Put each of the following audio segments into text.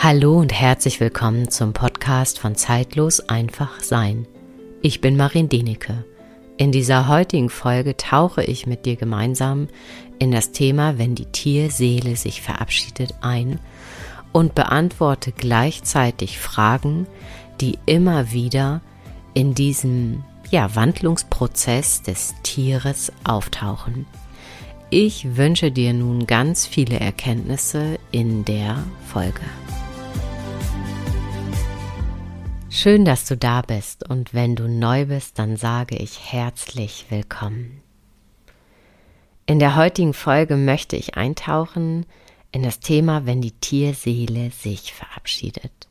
Hallo und herzlich willkommen zum Podcast von Zeitlos einfach sein. Ich bin Marin Denecke. In dieser heutigen Folge tauche ich mit dir gemeinsam in das Thema, wenn die Tierseele sich verabschiedet, ein und beantworte gleichzeitig Fragen, die immer wieder in diesem ja, Wandlungsprozess des Tieres auftauchen. Ich wünsche dir nun ganz viele Erkenntnisse in der Folge. Schön, dass du da bist und wenn du neu bist, dann sage ich herzlich willkommen. In der heutigen Folge möchte ich eintauchen in das Thema, wenn die Tierseele sich verabschiedet.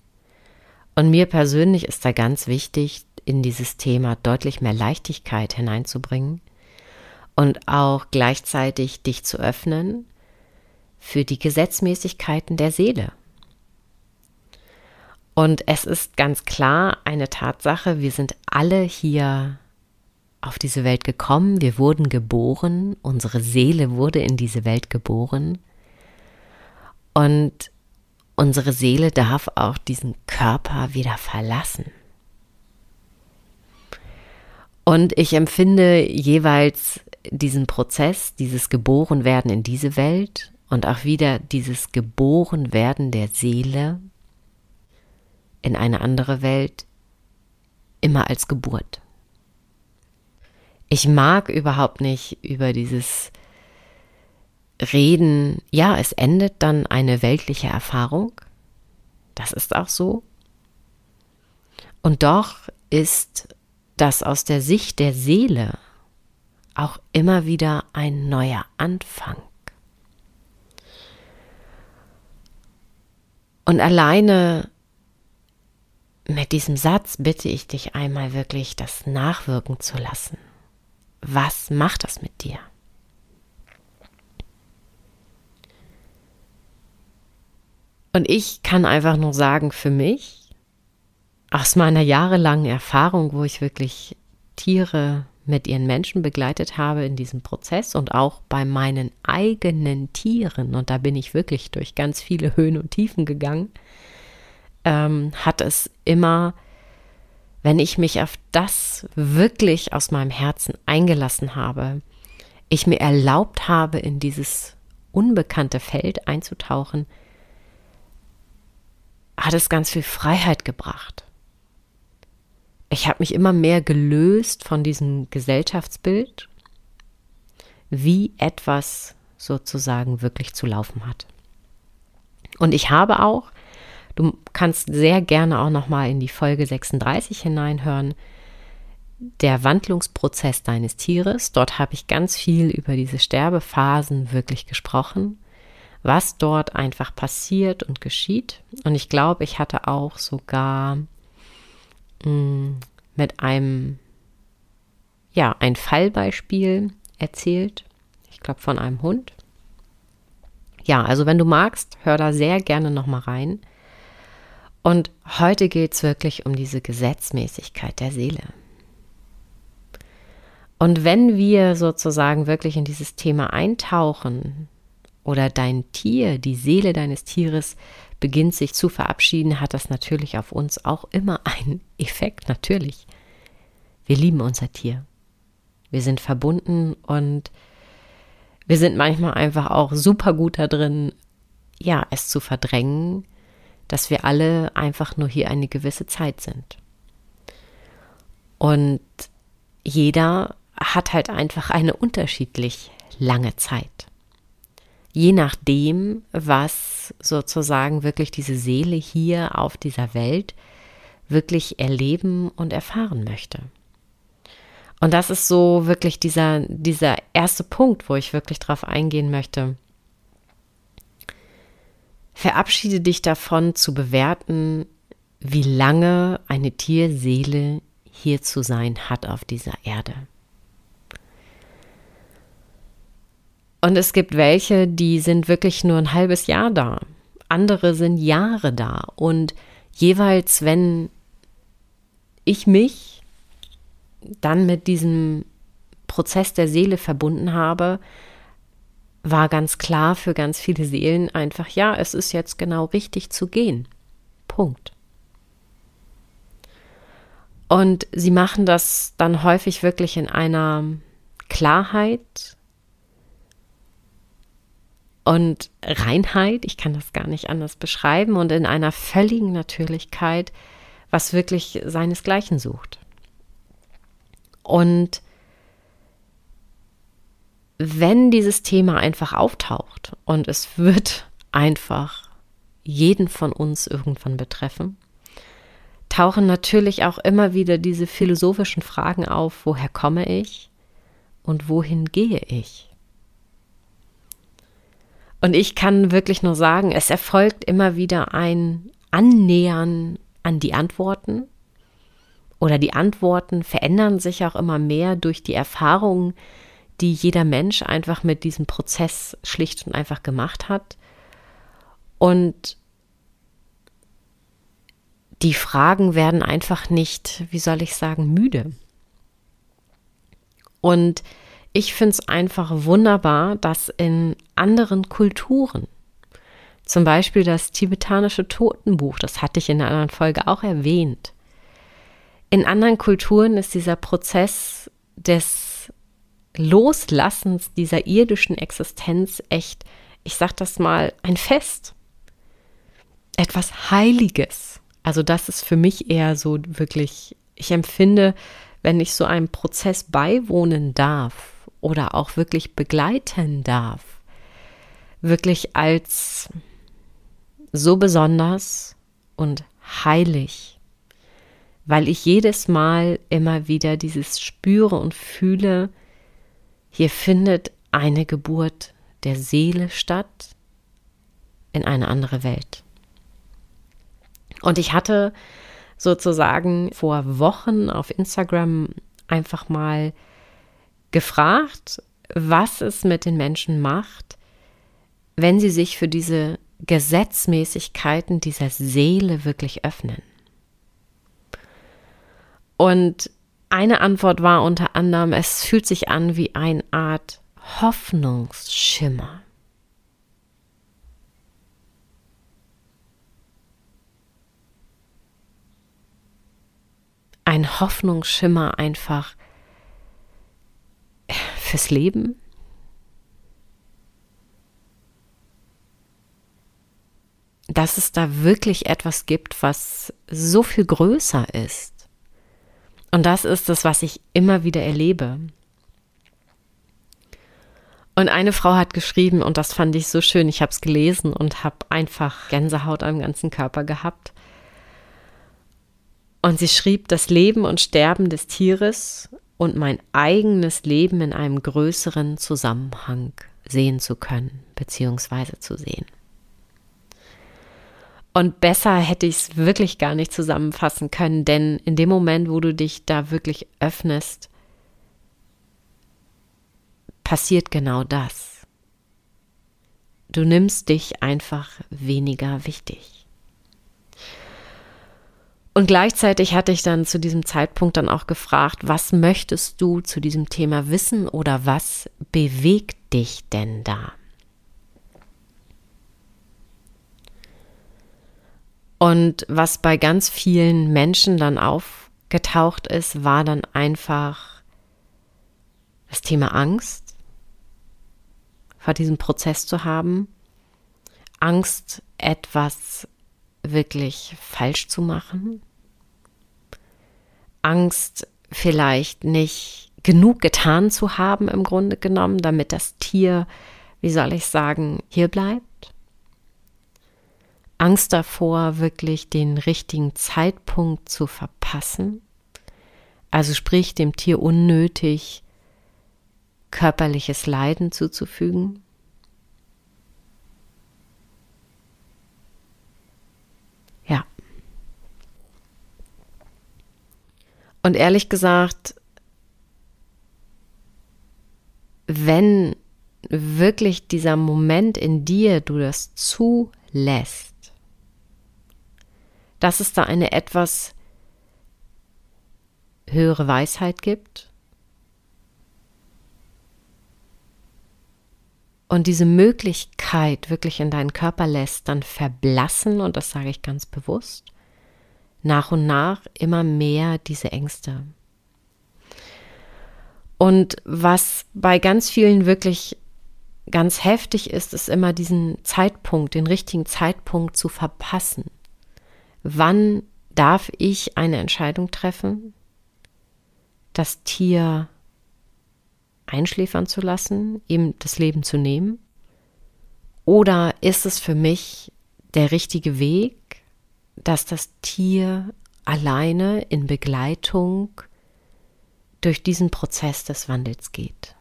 Und mir persönlich ist da ganz wichtig, in dieses Thema deutlich mehr Leichtigkeit hineinzubringen und auch gleichzeitig dich zu öffnen für die Gesetzmäßigkeiten der Seele. Und es ist ganz klar eine Tatsache, wir sind alle hier auf diese Welt gekommen, wir wurden geboren, unsere Seele wurde in diese Welt geboren. Und unsere Seele darf auch diesen Körper wieder verlassen. Und ich empfinde jeweils diesen Prozess, dieses Geborenwerden in diese Welt und auch wieder dieses Geborenwerden der Seele in eine andere Welt immer als Geburt. Ich mag überhaupt nicht über dieses Reden, ja, es endet dann eine weltliche Erfahrung. Das ist auch so. Und doch ist das aus der Sicht der Seele auch immer wieder ein neuer Anfang. Und alleine mit diesem Satz bitte ich dich einmal wirklich, das nachwirken zu lassen. Was macht das mit dir? Und ich kann einfach nur sagen, für mich, aus meiner jahrelangen Erfahrung, wo ich wirklich Tiere mit ihren Menschen begleitet habe in diesem Prozess und auch bei meinen eigenen Tieren, und da bin ich wirklich durch ganz viele Höhen und Tiefen gegangen, ähm, hat es immer, wenn ich mich auf das wirklich aus meinem Herzen eingelassen habe, ich mir erlaubt habe, in dieses unbekannte Feld einzutauchen, hat es ganz viel Freiheit gebracht ich habe mich immer mehr gelöst von diesem Gesellschaftsbild, wie etwas sozusagen wirklich zu laufen hat. Und ich habe auch, du kannst sehr gerne auch noch mal in die Folge 36 hineinhören, der Wandlungsprozess deines Tieres. Dort habe ich ganz viel über diese Sterbephasen wirklich gesprochen, was dort einfach passiert und geschieht. Und ich glaube, ich hatte auch sogar Mm, mit einem, ja, ein Fallbeispiel erzählt. Ich glaube von einem Hund. Ja, also wenn du magst, hör da sehr gerne nochmal rein. Und heute geht es wirklich um diese Gesetzmäßigkeit der Seele. Und wenn wir sozusagen wirklich in dieses Thema eintauchen oder dein Tier, die Seele deines Tieres beginnt sich zu verabschieden, hat das natürlich auf uns auch immer einen Effekt, natürlich. Wir lieben unser Tier. Wir sind verbunden und wir sind manchmal einfach auch super gut da drin, ja, es zu verdrängen, dass wir alle einfach nur hier eine gewisse Zeit sind. Und jeder hat halt einfach eine unterschiedlich lange Zeit je nachdem, was sozusagen wirklich diese Seele hier auf dieser Welt wirklich erleben und erfahren möchte. Und das ist so wirklich dieser, dieser erste Punkt, wo ich wirklich drauf eingehen möchte. Verabschiede dich davon zu bewerten, wie lange eine Tierseele hier zu sein hat auf dieser Erde. Und es gibt welche, die sind wirklich nur ein halbes Jahr da. Andere sind Jahre da. Und jeweils, wenn ich mich dann mit diesem Prozess der Seele verbunden habe, war ganz klar für ganz viele Seelen einfach, ja, es ist jetzt genau richtig zu gehen. Punkt. Und sie machen das dann häufig wirklich in einer Klarheit und Reinheit, ich kann das gar nicht anders beschreiben, und in einer völligen Natürlichkeit, was wirklich seinesgleichen sucht. Und wenn dieses Thema einfach auftaucht und es wird einfach jeden von uns irgendwann betreffen, tauchen natürlich auch immer wieder diese philosophischen Fragen auf, woher komme ich und wohin gehe ich? Und ich kann wirklich nur sagen, es erfolgt immer wieder ein Annähern an die Antworten oder die Antworten verändern sich auch immer mehr durch die Erfahrungen, die jeder Mensch einfach mit diesem Prozess schlicht und einfach gemacht hat. Und die Fragen werden einfach nicht, wie soll ich sagen, müde. Und ich finde es einfach wunderbar, dass in anderen Kulturen, zum Beispiel das tibetanische Totenbuch, das hatte ich in einer anderen Folge auch erwähnt, in anderen Kulturen ist dieser Prozess des Loslassens dieser irdischen Existenz echt, ich sag das mal, ein Fest. Etwas Heiliges. Also das ist für mich eher so wirklich, ich empfinde, wenn ich so einem Prozess beiwohnen darf oder auch wirklich begleiten darf, wirklich als so besonders und heilig, weil ich jedes Mal immer wieder dieses spüre und fühle, hier findet eine Geburt der Seele statt in eine andere Welt. Und ich hatte sozusagen vor Wochen auf Instagram einfach mal gefragt, was es mit den Menschen macht, wenn sie sich für diese Gesetzmäßigkeiten dieser Seele wirklich öffnen. Und eine Antwort war unter anderem, es fühlt sich an wie eine Art Hoffnungsschimmer. Ein Hoffnungsschimmer einfach fürs Leben. Dass es da wirklich etwas gibt, was so viel größer ist und das ist es, was ich immer wieder erlebe. Und eine Frau hat geschrieben, und das fand ich so schön, ich habe es gelesen und habe einfach Gänsehaut am ganzen Körper gehabt. Und sie schrieb, das Leben und Sterben des Tieres und mein eigenes Leben in einem größeren Zusammenhang sehen zu können, beziehungsweise zu sehen. Und besser hätte ich es wirklich gar nicht zusammenfassen können, denn in dem Moment, wo du dich da wirklich öffnest, passiert genau das. Du nimmst dich einfach weniger wichtig. Und gleichzeitig hatte ich dann zu diesem Zeitpunkt dann auch gefragt, was möchtest du zu diesem Thema wissen oder was bewegt dich denn da? Und was bei ganz vielen Menschen dann aufgetaucht ist, war dann einfach das Thema Angst vor diesem Prozess zu haben, Angst, etwas wirklich falsch zu machen, Angst, vielleicht nicht genug getan zu haben im Grunde genommen, damit das Tier, wie soll ich sagen, hier bleibt. Angst davor, wirklich den richtigen Zeitpunkt zu verpassen. Also sprich, dem Tier unnötig körperliches Leiden zuzufügen. Ja. Und ehrlich gesagt, wenn wirklich dieser Moment in dir du das zulässt, dass es da eine etwas höhere Weisheit gibt, und diese Möglichkeit wirklich in deinen Körper lässt, dann verblassen, und das sage ich ganz bewusst, nach und nach immer mehr diese Ängste. Und was bei ganz vielen wirklich ganz heftig ist, ist immer diesen Zeitpunkt, den richtigen Zeitpunkt zu verpassen. Wann darf ich eine Entscheidung treffen, das Tier einschläfern zu lassen, ihm das Leben zu nehmen? Oder ist es für mich der richtige Weg, dass das Tier alleine in Begleitung durch diesen Prozess des Wandels geht?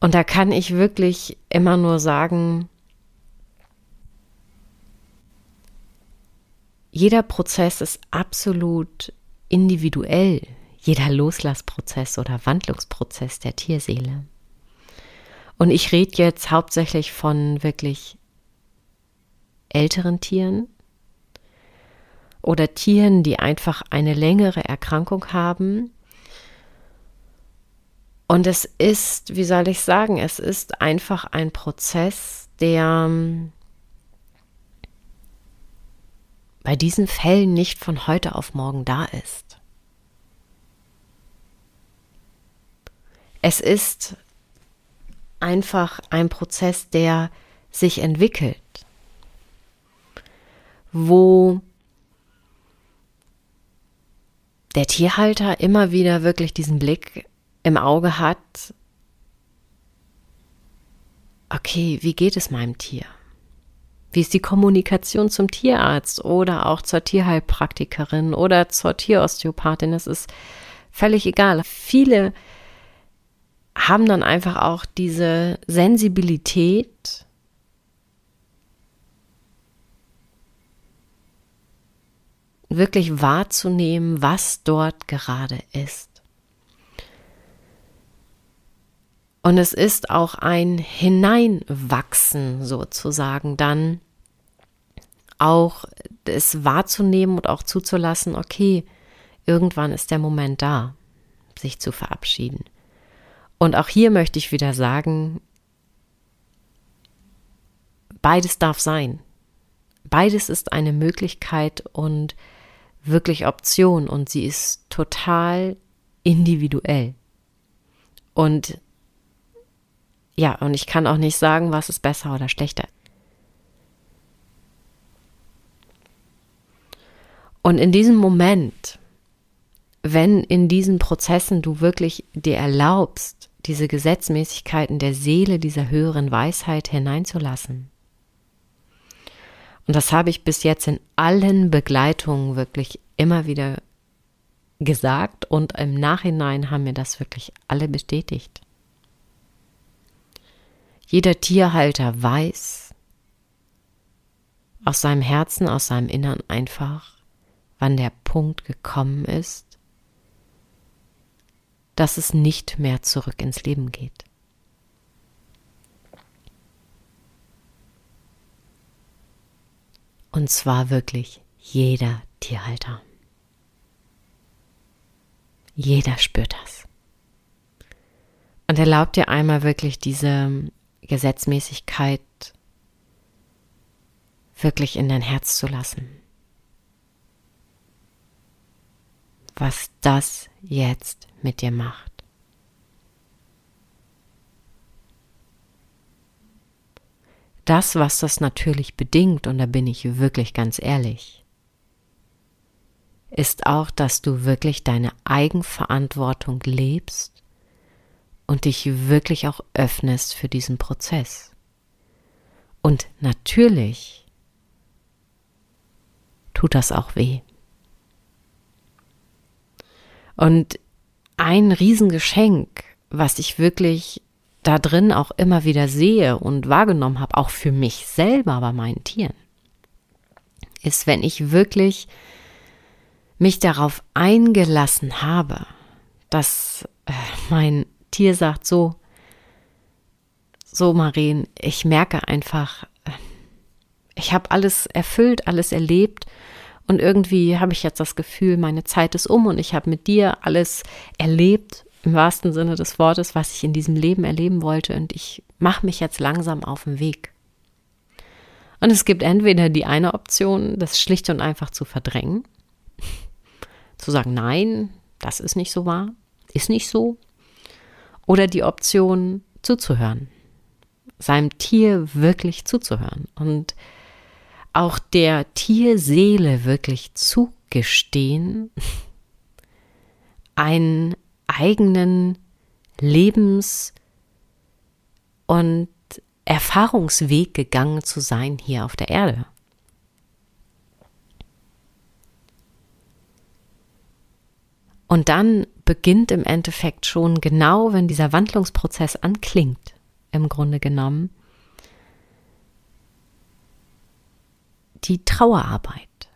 Und da kann ich wirklich immer nur sagen, jeder Prozess ist absolut individuell, jeder Loslassprozess oder Wandlungsprozess der Tierseele. Und ich rede jetzt hauptsächlich von wirklich älteren Tieren oder Tieren, die einfach eine längere Erkrankung haben. Und es ist, wie soll ich sagen, es ist einfach ein Prozess, der bei diesen Fällen nicht von heute auf morgen da ist. Es ist einfach ein Prozess, der sich entwickelt, wo der Tierhalter immer wieder wirklich diesen Blick im Auge hat, okay, wie geht es meinem Tier? Wie ist die Kommunikation zum Tierarzt oder auch zur Tierheilpraktikerin oder zur Tierosteopathin? Das ist völlig egal. Viele haben dann einfach auch diese Sensibilität, wirklich wahrzunehmen, was dort gerade ist. Und es ist auch ein Hineinwachsen sozusagen dann auch es wahrzunehmen und auch zuzulassen, okay, irgendwann ist der Moment da, sich zu verabschieden. Und auch hier möchte ich wieder sagen, beides darf sein. Beides ist eine Möglichkeit und wirklich Option und sie ist total individuell. Und ja, und ich kann auch nicht sagen, was ist besser oder schlechter. Und in diesem Moment, wenn in diesen Prozessen du wirklich dir erlaubst, diese Gesetzmäßigkeiten der Seele, dieser höheren Weisheit hineinzulassen, und das habe ich bis jetzt in allen Begleitungen wirklich immer wieder gesagt und im Nachhinein haben mir das wirklich alle bestätigt. Jeder Tierhalter weiß aus seinem Herzen, aus seinem Innern einfach, wann der Punkt gekommen ist, dass es nicht mehr zurück ins Leben geht. Und zwar wirklich jeder Tierhalter. Jeder spürt das. Und erlaubt dir einmal wirklich diese Gesetzmäßigkeit wirklich in dein Herz zu lassen. Was das jetzt mit dir macht. Das, was das natürlich bedingt, und da bin ich wirklich ganz ehrlich, ist auch, dass du wirklich deine Eigenverantwortung lebst und dich wirklich auch öffnest für diesen Prozess. Und natürlich tut das auch weh. Und ein Riesengeschenk, was ich wirklich da drin auch immer wieder sehe und wahrgenommen habe, auch für mich selber bei meinen Tieren, ist, wenn ich wirklich mich darauf eingelassen habe, dass äh, mein Tier sagt so, so Marien, ich merke einfach, ich habe alles erfüllt, alles erlebt und irgendwie habe ich jetzt das Gefühl, meine Zeit ist um und ich habe mit dir alles erlebt, im wahrsten Sinne des Wortes, was ich in diesem Leben erleben wollte und ich mache mich jetzt langsam auf den Weg. Und es gibt entweder die eine Option, das schlicht und einfach zu verdrängen, zu sagen, nein, das ist nicht so wahr, ist nicht so, oder die Option zuzuhören, seinem Tier wirklich zuzuhören und auch der Tierseele wirklich zugestehen, einen eigenen Lebens- und Erfahrungsweg gegangen zu sein hier auf der Erde. Und dann beginnt im Endeffekt schon genau, wenn dieser Wandlungsprozess anklingt, im Grunde genommen, die Trauerarbeit,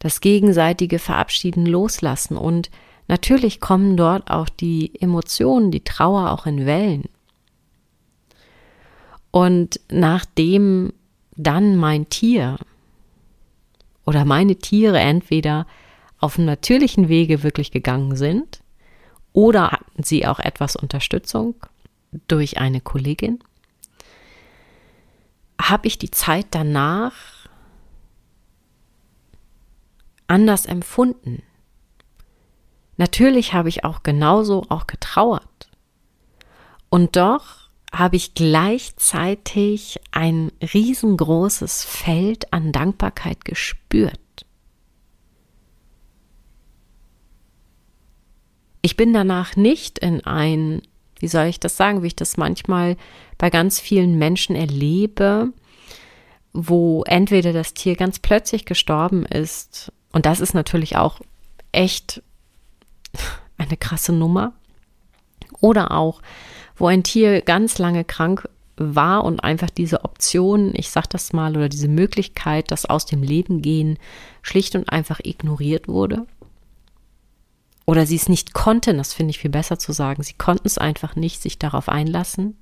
das gegenseitige Verabschieden, Loslassen und natürlich kommen dort auch die Emotionen, die Trauer auch in Wellen. Und nachdem dann mein Tier oder meine Tiere entweder auf einem natürlichen Wege wirklich gegangen sind oder hatten sie auch etwas Unterstützung durch eine Kollegin, habe ich die Zeit danach anders empfunden. Natürlich habe ich auch genauso auch getrauert. Und doch habe ich gleichzeitig ein riesengroßes Feld an Dankbarkeit gespürt. Ich bin danach nicht in ein, wie soll ich das sagen, wie ich das manchmal bei ganz vielen Menschen erlebe, wo entweder das Tier ganz plötzlich gestorben ist, und das ist natürlich auch echt eine krasse Nummer, oder auch wo ein Tier ganz lange krank war und einfach diese Option, ich sag das mal, oder diese Möglichkeit, das aus dem Leben gehen, schlicht und einfach ignoriert wurde. Oder sie es nicht konnten, das finde ich viel besser zu sagen, sie konnten es einfach nicht sich darauf einlassen,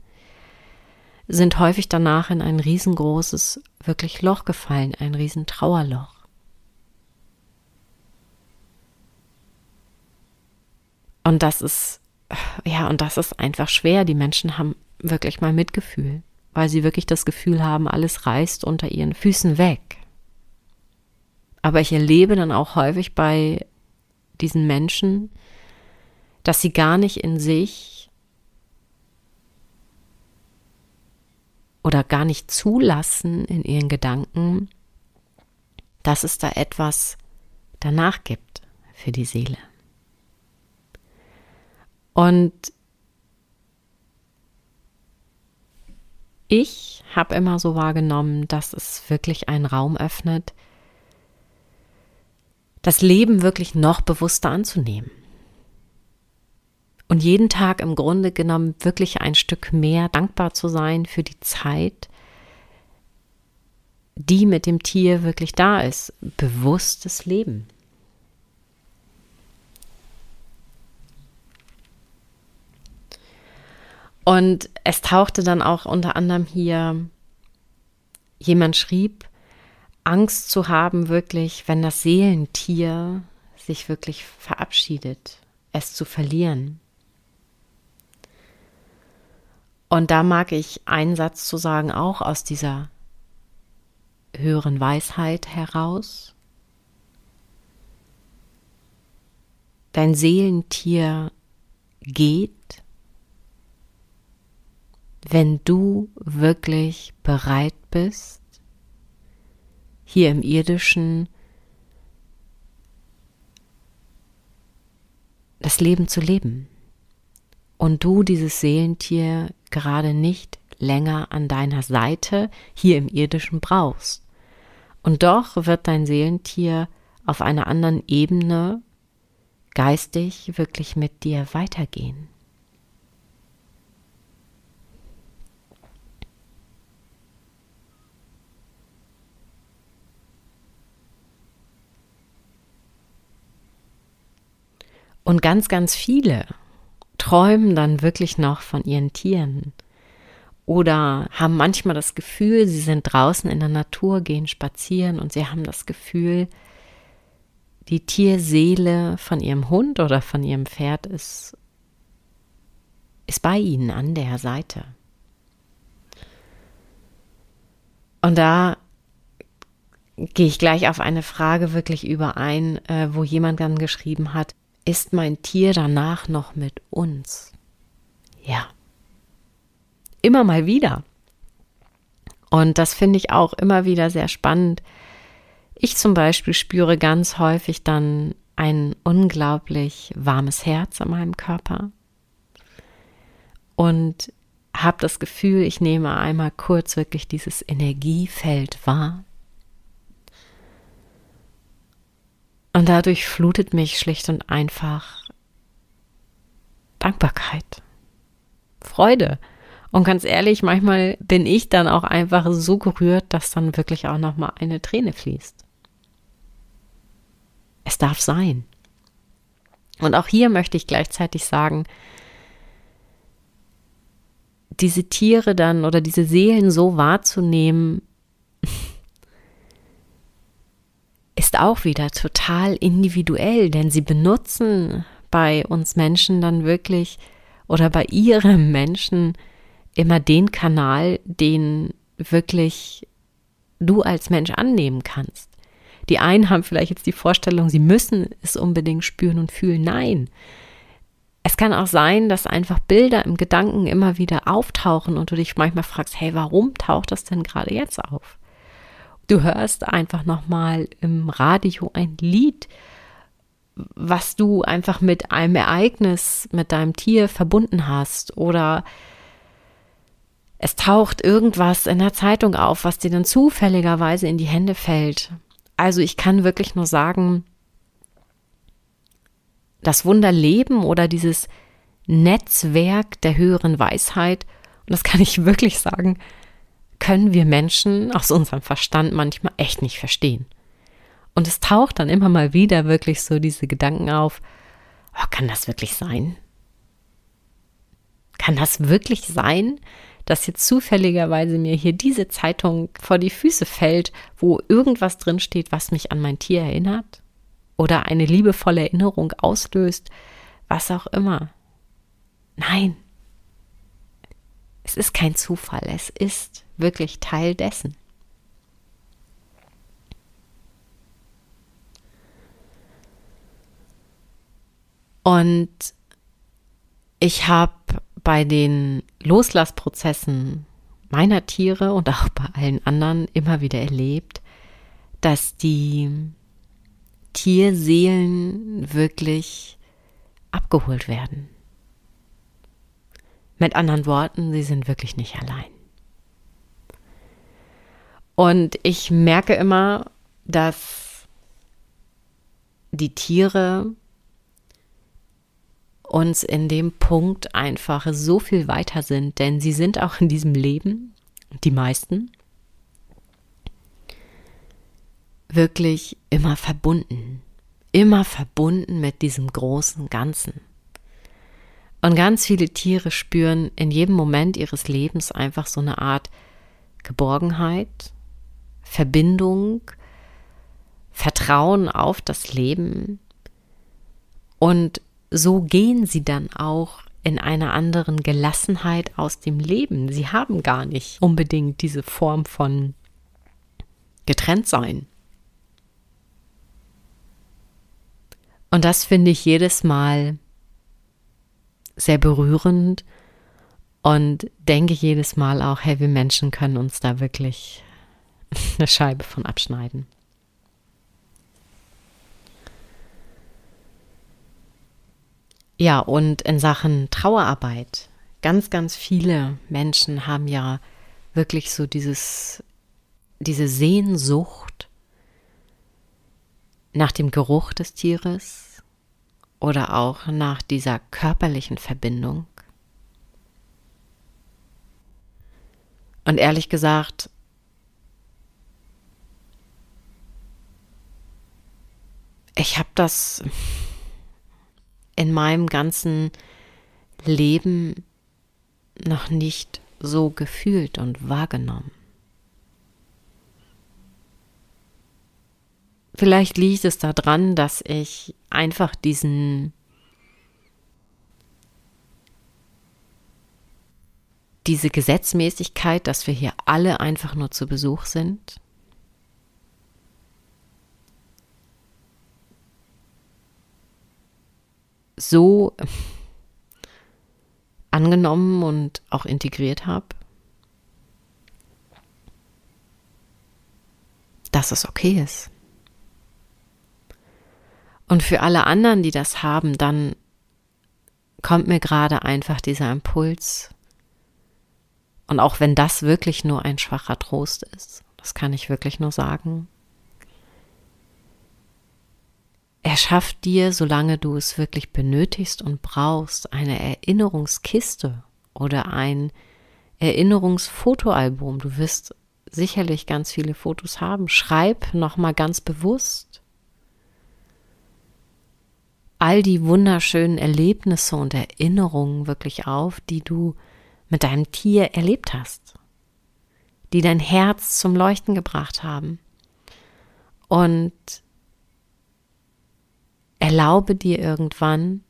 sind häufig danach in ein riesengroßes, wirklich Loch gefallen, ein riesen Trauerloch. Und das ist ja, und das ist einfach schwer. Die Menschen haben wirklich mal Mitgefühl, weil sie wirklich das Gefühl haben, alles reißt unter ihren Füßen weg. Aber ich erlebe dann auch häufig bei diesen Menschen, dass sie gar nicht in sich oder gar nicht zulassen in ihren Gedanken, dass es da etwas danach gibt für die Seele. Und ich habe immer so wahrgenommen, dass es wirklich einen Raum öffnet, das Leben wirklich noch bewusster anzunehmen. Und jeden Tag im Grunde genommen wirklich ein Stück mehr dankbar zu sein für die Zeit, die mit dem Tier wirklich da ist. Bewusstes Leben. Und es tauchte dann auch unter anderem hier, jemand schrieb, Angst zu haben, wirklich, wenn das Seelentier sich wirklich verabschiedet, es zu verlieren. Und da mag ich einen Satz zu sagen, auch aus dieser höheren Weisheit heraus. Dein Seelentier geht wenn du wirklich bereit bist, hier im irdischen das Leben zu leben und du dieses Seelentier gerade nicht länger an deiner Seite hier im irdischen brauchst. Und doch wird dein Seelentier auf einer anderen Ebene geistig wirklich mit dir weitergehen. Und ganz, ganz viele träumen dann wirklich noch von ihren Tieren oder haben manchmal das Gefühl, sie sind draußen in der Natur, gehen spazieren und sie haben das Gefühl, die Tierseele von ihrem Hund oder von ihrem Pferd ist ist bei ihnen an der Seite. Und da gehe ich gleich auf eine Frage wirklich überein, äh, wo jemand dann geschrieben hat, ist mein Tier danach noch mit uns? Ja. Immer mal wieder. Und das finde ich auch immer wieder sehr spannend. Ich zum Beispiel spüre ganz häufig dann ein unglaublich warmes Herz an meinem Körper und habe das Gefühl, ich nehme einmal kurz wirklich dieses Energiefeld wahr. Und dadurch flutet mich schlicht und einfach Dankbarkeit, Freude. Und ganz ehrlich, manchmal bin ich dann auch einfach so gerührt, dass dann wirklich auch noch mal eine Träne fließt. Es darf sein. Und auch hier möchte ich gleichzeitig sagen, diese Tiere dann oder diese Seelen so wahrzunehmen, ist auch wieder total individuell, denn sie benutzen bei uns Menschen dann wirklich oder bei ihrem Menschen immer den Kanal, den wirklich du als Mensch annehmen kannst. Die einen haben vielleicht jetzt die Vorstellung, sie müssen es unbedingt spüren und fühlen. Nein. Es kann auch sein, dass einfach Bilder im Gedanken immer wieder auftauchen und du dich manchmal fragst, hey, warum taucht das denn gerade jetzt auf? Du hörst einfach nochmal im Radio ein Lied, was du einfach mit einem Ereignis, mit deinem Tier verbunden hast oder es taucht irgendwas in der Zeitung auf, was dir dann zufälligerweise in die Hände fällt. Also ich kann wirklich nur sagen, das Wunderleben oder dieses Netzwerk der höheren Weisheit, und das kann ich wirklich sagen, können wir Menschen aus unserem Verstand manchmal echt nicht verstehen. Und es taucht dann immer mal wieder wirklich so diese Gedanken auf, oh, kann das wirklich sein? Kann das wirklich sein, dass jetzt zufälligerweise mir hier diese Zeitung vor die Füße fällt, wo irgendwas drin steht, was mich an mein Tier erinnert? Oder eine liebevolle Erinnerung auslöst, was auch immer. Nein, es ist kein Zufall, es ist wirklich Teil dessen. Und ich habe bei den Loslassprozessen meiner Tiere und auch bei allen anderen immer wieder erlebt, dass die Tierseelen wirklich abgeholt werden. Mit anderen Worten, sie sind wirklich nicht allein. Und ich merke immer, dass die Tiere uns in dem Punkt einfach so viel weiter sind, denn sie sind auch in diesem Leben, die meisten, wirklich immer verbunden, immer verbunden mit diesem großen Ganzen. Und ganz viele Tiere spüren in jedem Moment ihres Lebens einfach so eine Art Geborgenheit, Verbindung, Vertrauen auf das Leben. Und so gehen sie dann auch in einer anderen Gelassenheit aus dem Leben. Sie haben gar nicht unbedingt diese Form von Getrenntsein. Und das finde ich jedes Mal sehr berührend und denke jedes Mal auch, hey, wir Menschen können uns da wirklich eine Scheibe von abschneiden. Ja, und in Sachen Trauerarbeit, ganz, ganz viele Menschen haben ja wirklich so dieses, diese Sehnsucht nach dem Geruch des Tieres, oder auch nach dieser körperlichen Verbindung. Und ehrlich gesagt, ich habe das in meinem ganzen Leben noch nicht so gefühlt und wahrgenommen. Vielleicht liegt es daran, dass ich einfach diesen diese Gesetzmäßigkeit, dass wir hier alle einfach nur zu Besuch sind. So angenommen und auch integriert habe, dass es okay ist. Und für alle anderen, die das haben, dann kommt mir gerade einfach dieser Impuls. Und auch wenn das wirklich nur ein schwacher Trost ist, das kann ich wirklich nur sagen, er schafft dir, solange du es wirklich benötigst und brauchst, eine Erinnerungskiste oder ein Erinnerungsfotoalbum. Du wirst sicherlich ganz viele Fotos haben. Schreib nochmal ganz bewusst all die wunderschönen Erlebnisse und Erinnerungen wirklich auf, die du mit deinem Tier erlebt hast, die dein Herz zum Leuchten gebracht haben. Und erlaube dir irgendwann,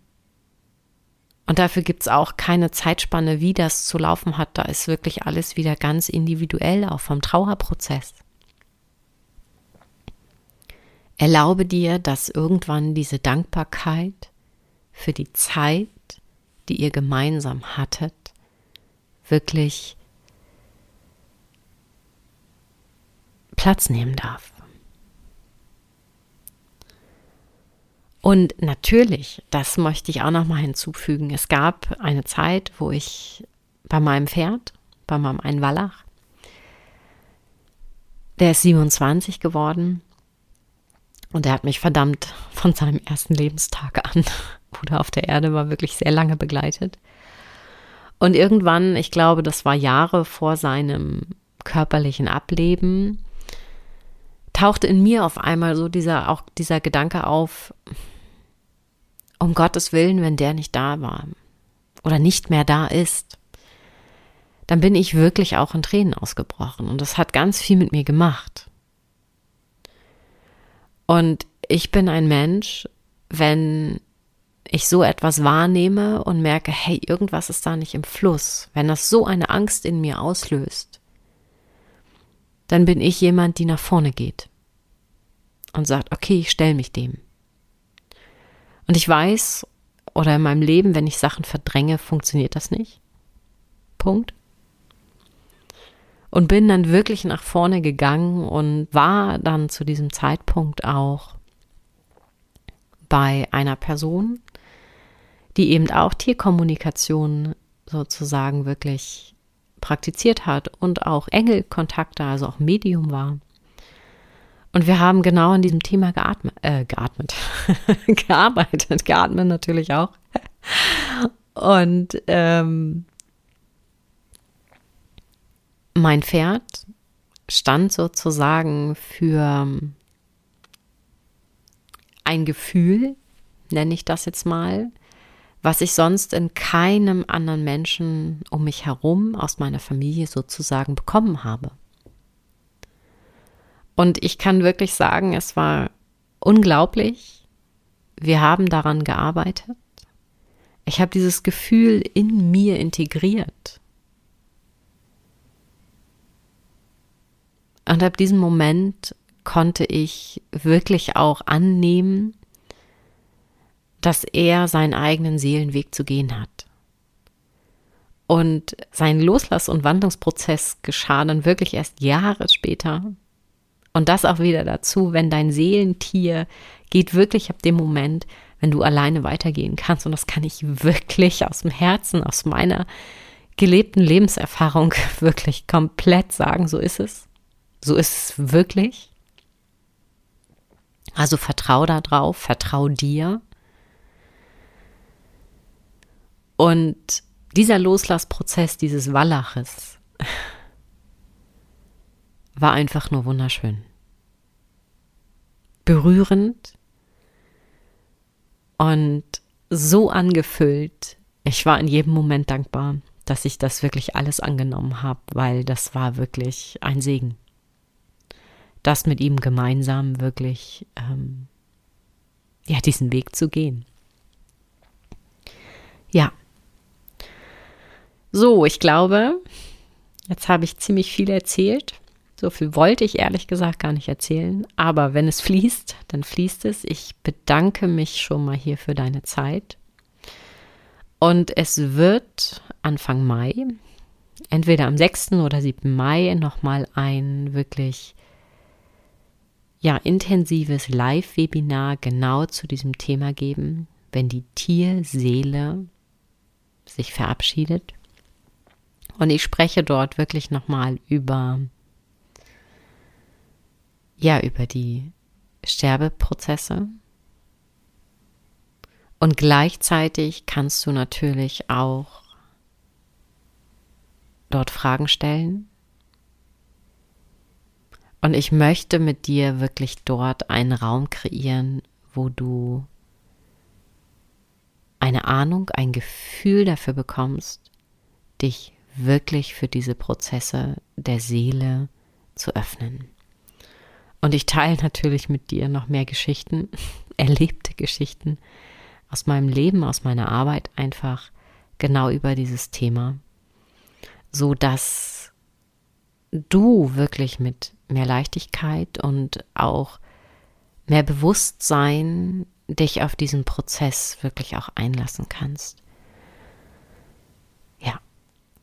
und dafür gibt es auch keine Zeitspanne, wie das zu laufen hat, da ist wirklich alles wieder ganz individuell, auch vom Trauerprozess. Erlaube dir, dass irgendwann diese Dankbarkeit für die Zeit, die ihr gemeinsam hattet, wirklich Platz nehmen darf. Und natürlich, das möchte ich auch noch mal hinzufügen, es gab eine Zeit, wo ich bei meinem Pferd, bei meinem Einwallach, der ist 27 geworden und er hat mich verdammt von seinem ersten Lebenstag an oder auf der Erde war wirklich sehr lange begleitet. Und irgendwann, ich glaube, das war Jahre vor seinem körperlichen Ableben, tauchte in mir auf einmal so dieser auch dieser Gedanke auf, um Gottes Willen, wenn der nicht da war oder nicht mehr da ist, dann bin ich wirklich auch in Tränen ausgebrochen. Und das hat ganz viel mit mir gemacht. Und ich bin ein Mensch, wenn ich so etwas wahrnehme und merke, hey, irgendwas ist da nicht im Fluss, wenn das so eine Angst in mir auslöst, dann bin ich jemand, die nach vorne geht und sagt, okay, ich stelle mich dem. Und ich weiß, oder in meinem Leben, wenn ich Sachen verdränge, funktioniert das nicht. Punkt. Und bin dann wirklich nach vorne gegangen und war dann zu diesem Zeitpunkt auch bei einer Person, die eben auch Tierkommunikation sozusagen wirklich praktiziert hat und auch Engelkontakte, also auch Medium war. Und wir haben genau an diesem Thema geatmet, äh, geatmet, gearbeitet, geatmet natürlich auch. Und ähm, mein Pferd stand sozusagen für ein Gefühl, nenne ich das jetzt mal, was ich sonst in keinem anderen Menschen um mich herum aus meiner Familie sozusagen bekommen habe. Und ich kann wirklich sagen, es war unglaublich. Wir haben daran gearbeitet. Ich habe dieses Gefühl in mir integriert. Und ab diesem Moment konnte ich wirklich auch annehmen, dass er seinen eigenen Seelenweg zu gehen hat. Und sein Loslass- und Wandlungsprozess geschah dann wirklich erst Jahre später, und das auch wieder dazu, wenn dein Seelentier geht wirklich ab dem Moment, wenn du alleine weitergehen kannst. Und das kann ich wirklich aus dem Herzen, aus meiner gelebten Lebenserfahrung wirklich komplett sagen. So ist es. So ist es wirklich. Also vertrau da drauf, vertrau dir. Und dieser Loslassprozess dieses Wallaches, war einfach nur wunderschön. Berührend und so angefüllt. Ich war in jedem Moment dankbar, dass ich das wirklich alles angenommen habe, weil das war wirklich ein Segen. Das mit ihm gemeinsam wirklich, ähm, ja, diesen Weg zu gehen. Ja. So, ich glaube, jetzt habe ich ziemlich viel erzählt. So viel wollte ich ehrlich gesagt gar nicht erzählen. Aber wenn es fließt, dann fließt es. Ich bedanke mich schon mal hier für deine Zeit. Und es wird Anfang Mai, entweder am 6. oder 7. Mai, nochmal ein wirklich ja, intensives Live-Webinar genau zu diesem Thema geben, wenn die Tierseele sich verabschiedet. Und ich spreche dort wirklich nochmal über, ja, über die Sterbeprozesse. Und gleichzeitig kannst du natürlich auch dort Fragen stellen. Und ich möchte mit dir wirklich dort einen Raum kreieren, wo du eine Ahnung, ein Gefühl dafür bekommst, dich wirklich für diese Prozesse der Seele zu öffnen. Und ich teile natürlich mit dir noch mehr Geschichten, erlebte Geschichten aus meinem Leben, aus meiner Arbeit einfach genau über dieses Thema, so dass du wirklich mit mehr Leichtigkeit und auch mehr Bewusstsein dich auf diesen Prozess wirklich auch einlassen kannst.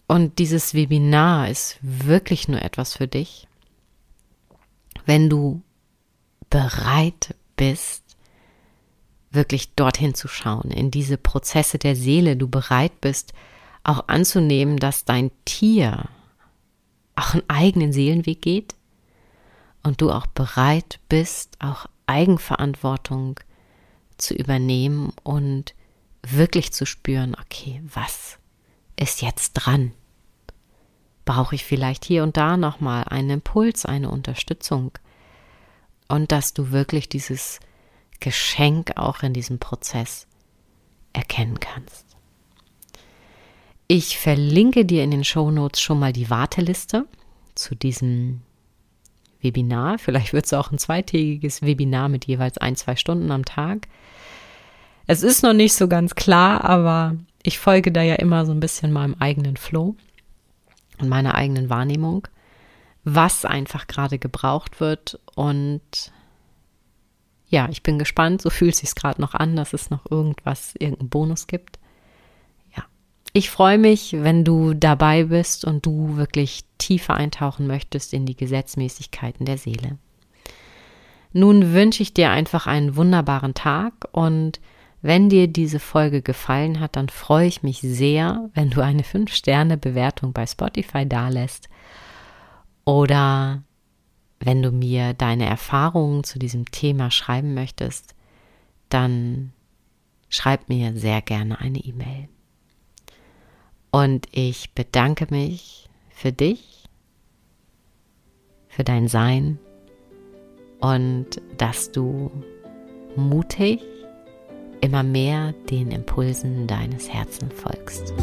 Und dieses Webinar ist wirklich nur etwas für dich, wenn du bereit bist, wirklich dorthin zu schauen, in diese Prozesse der Seele, du bereit bist, auch anzunehmen, dass dein Tier auch einen eigenen Seelenweg geht und du auch bereit bist, auch Eigenverantwortung zu übernehmen und wirklich zu spüren, okay, was ist jetzt dran? Brauche ich vielleicht hier und da nochmal einen Impuls, eine Unterstützung. Und dass du wirklich dieses Geschenk auch in diesem Prozess erkennen kannst. Ich verlinke dir in den Show Notes schon mal die Warteliste zu diesem Webinar. Vielleicht wird es auch ein zweitägiges Webinar mit jeweils ein, zwei Stunden am Tag. Es ist noch nicht so ganz klar, aber ich folge da ja immer so ein bisschen meinem eigenen Flow und meiner eigenen Wahrnehmung, was einfach gerade gebraucht wird. Und ja, ich bin gespannt, so fühlt es sich gerade noch an, dass es noch irgendwas, irgendeinen Bonus gibt. Ja, ich freue mich, wenn du dabei bist und du wirklich tiefer eintauchen möchtest in die Gesetzmäßigkeiten der Seele. Nun wünsche ich dir einfach einen wunderbaren Tag und wenn dir diese Folge gefallen hat, dann freue ich mich sehr, wenn du eine 5-Sterne-Bewertung bei Spotify dalässt oder wenn du mir deine Erfahrungen zu diesem Thema schreiben möchtest, dann schreib mir sehr gerne eine E-Mail. Und ich bedanke mich für dich, für dein Sein und dass du mutig immer mehr den Impulsen deines Herzens folgst.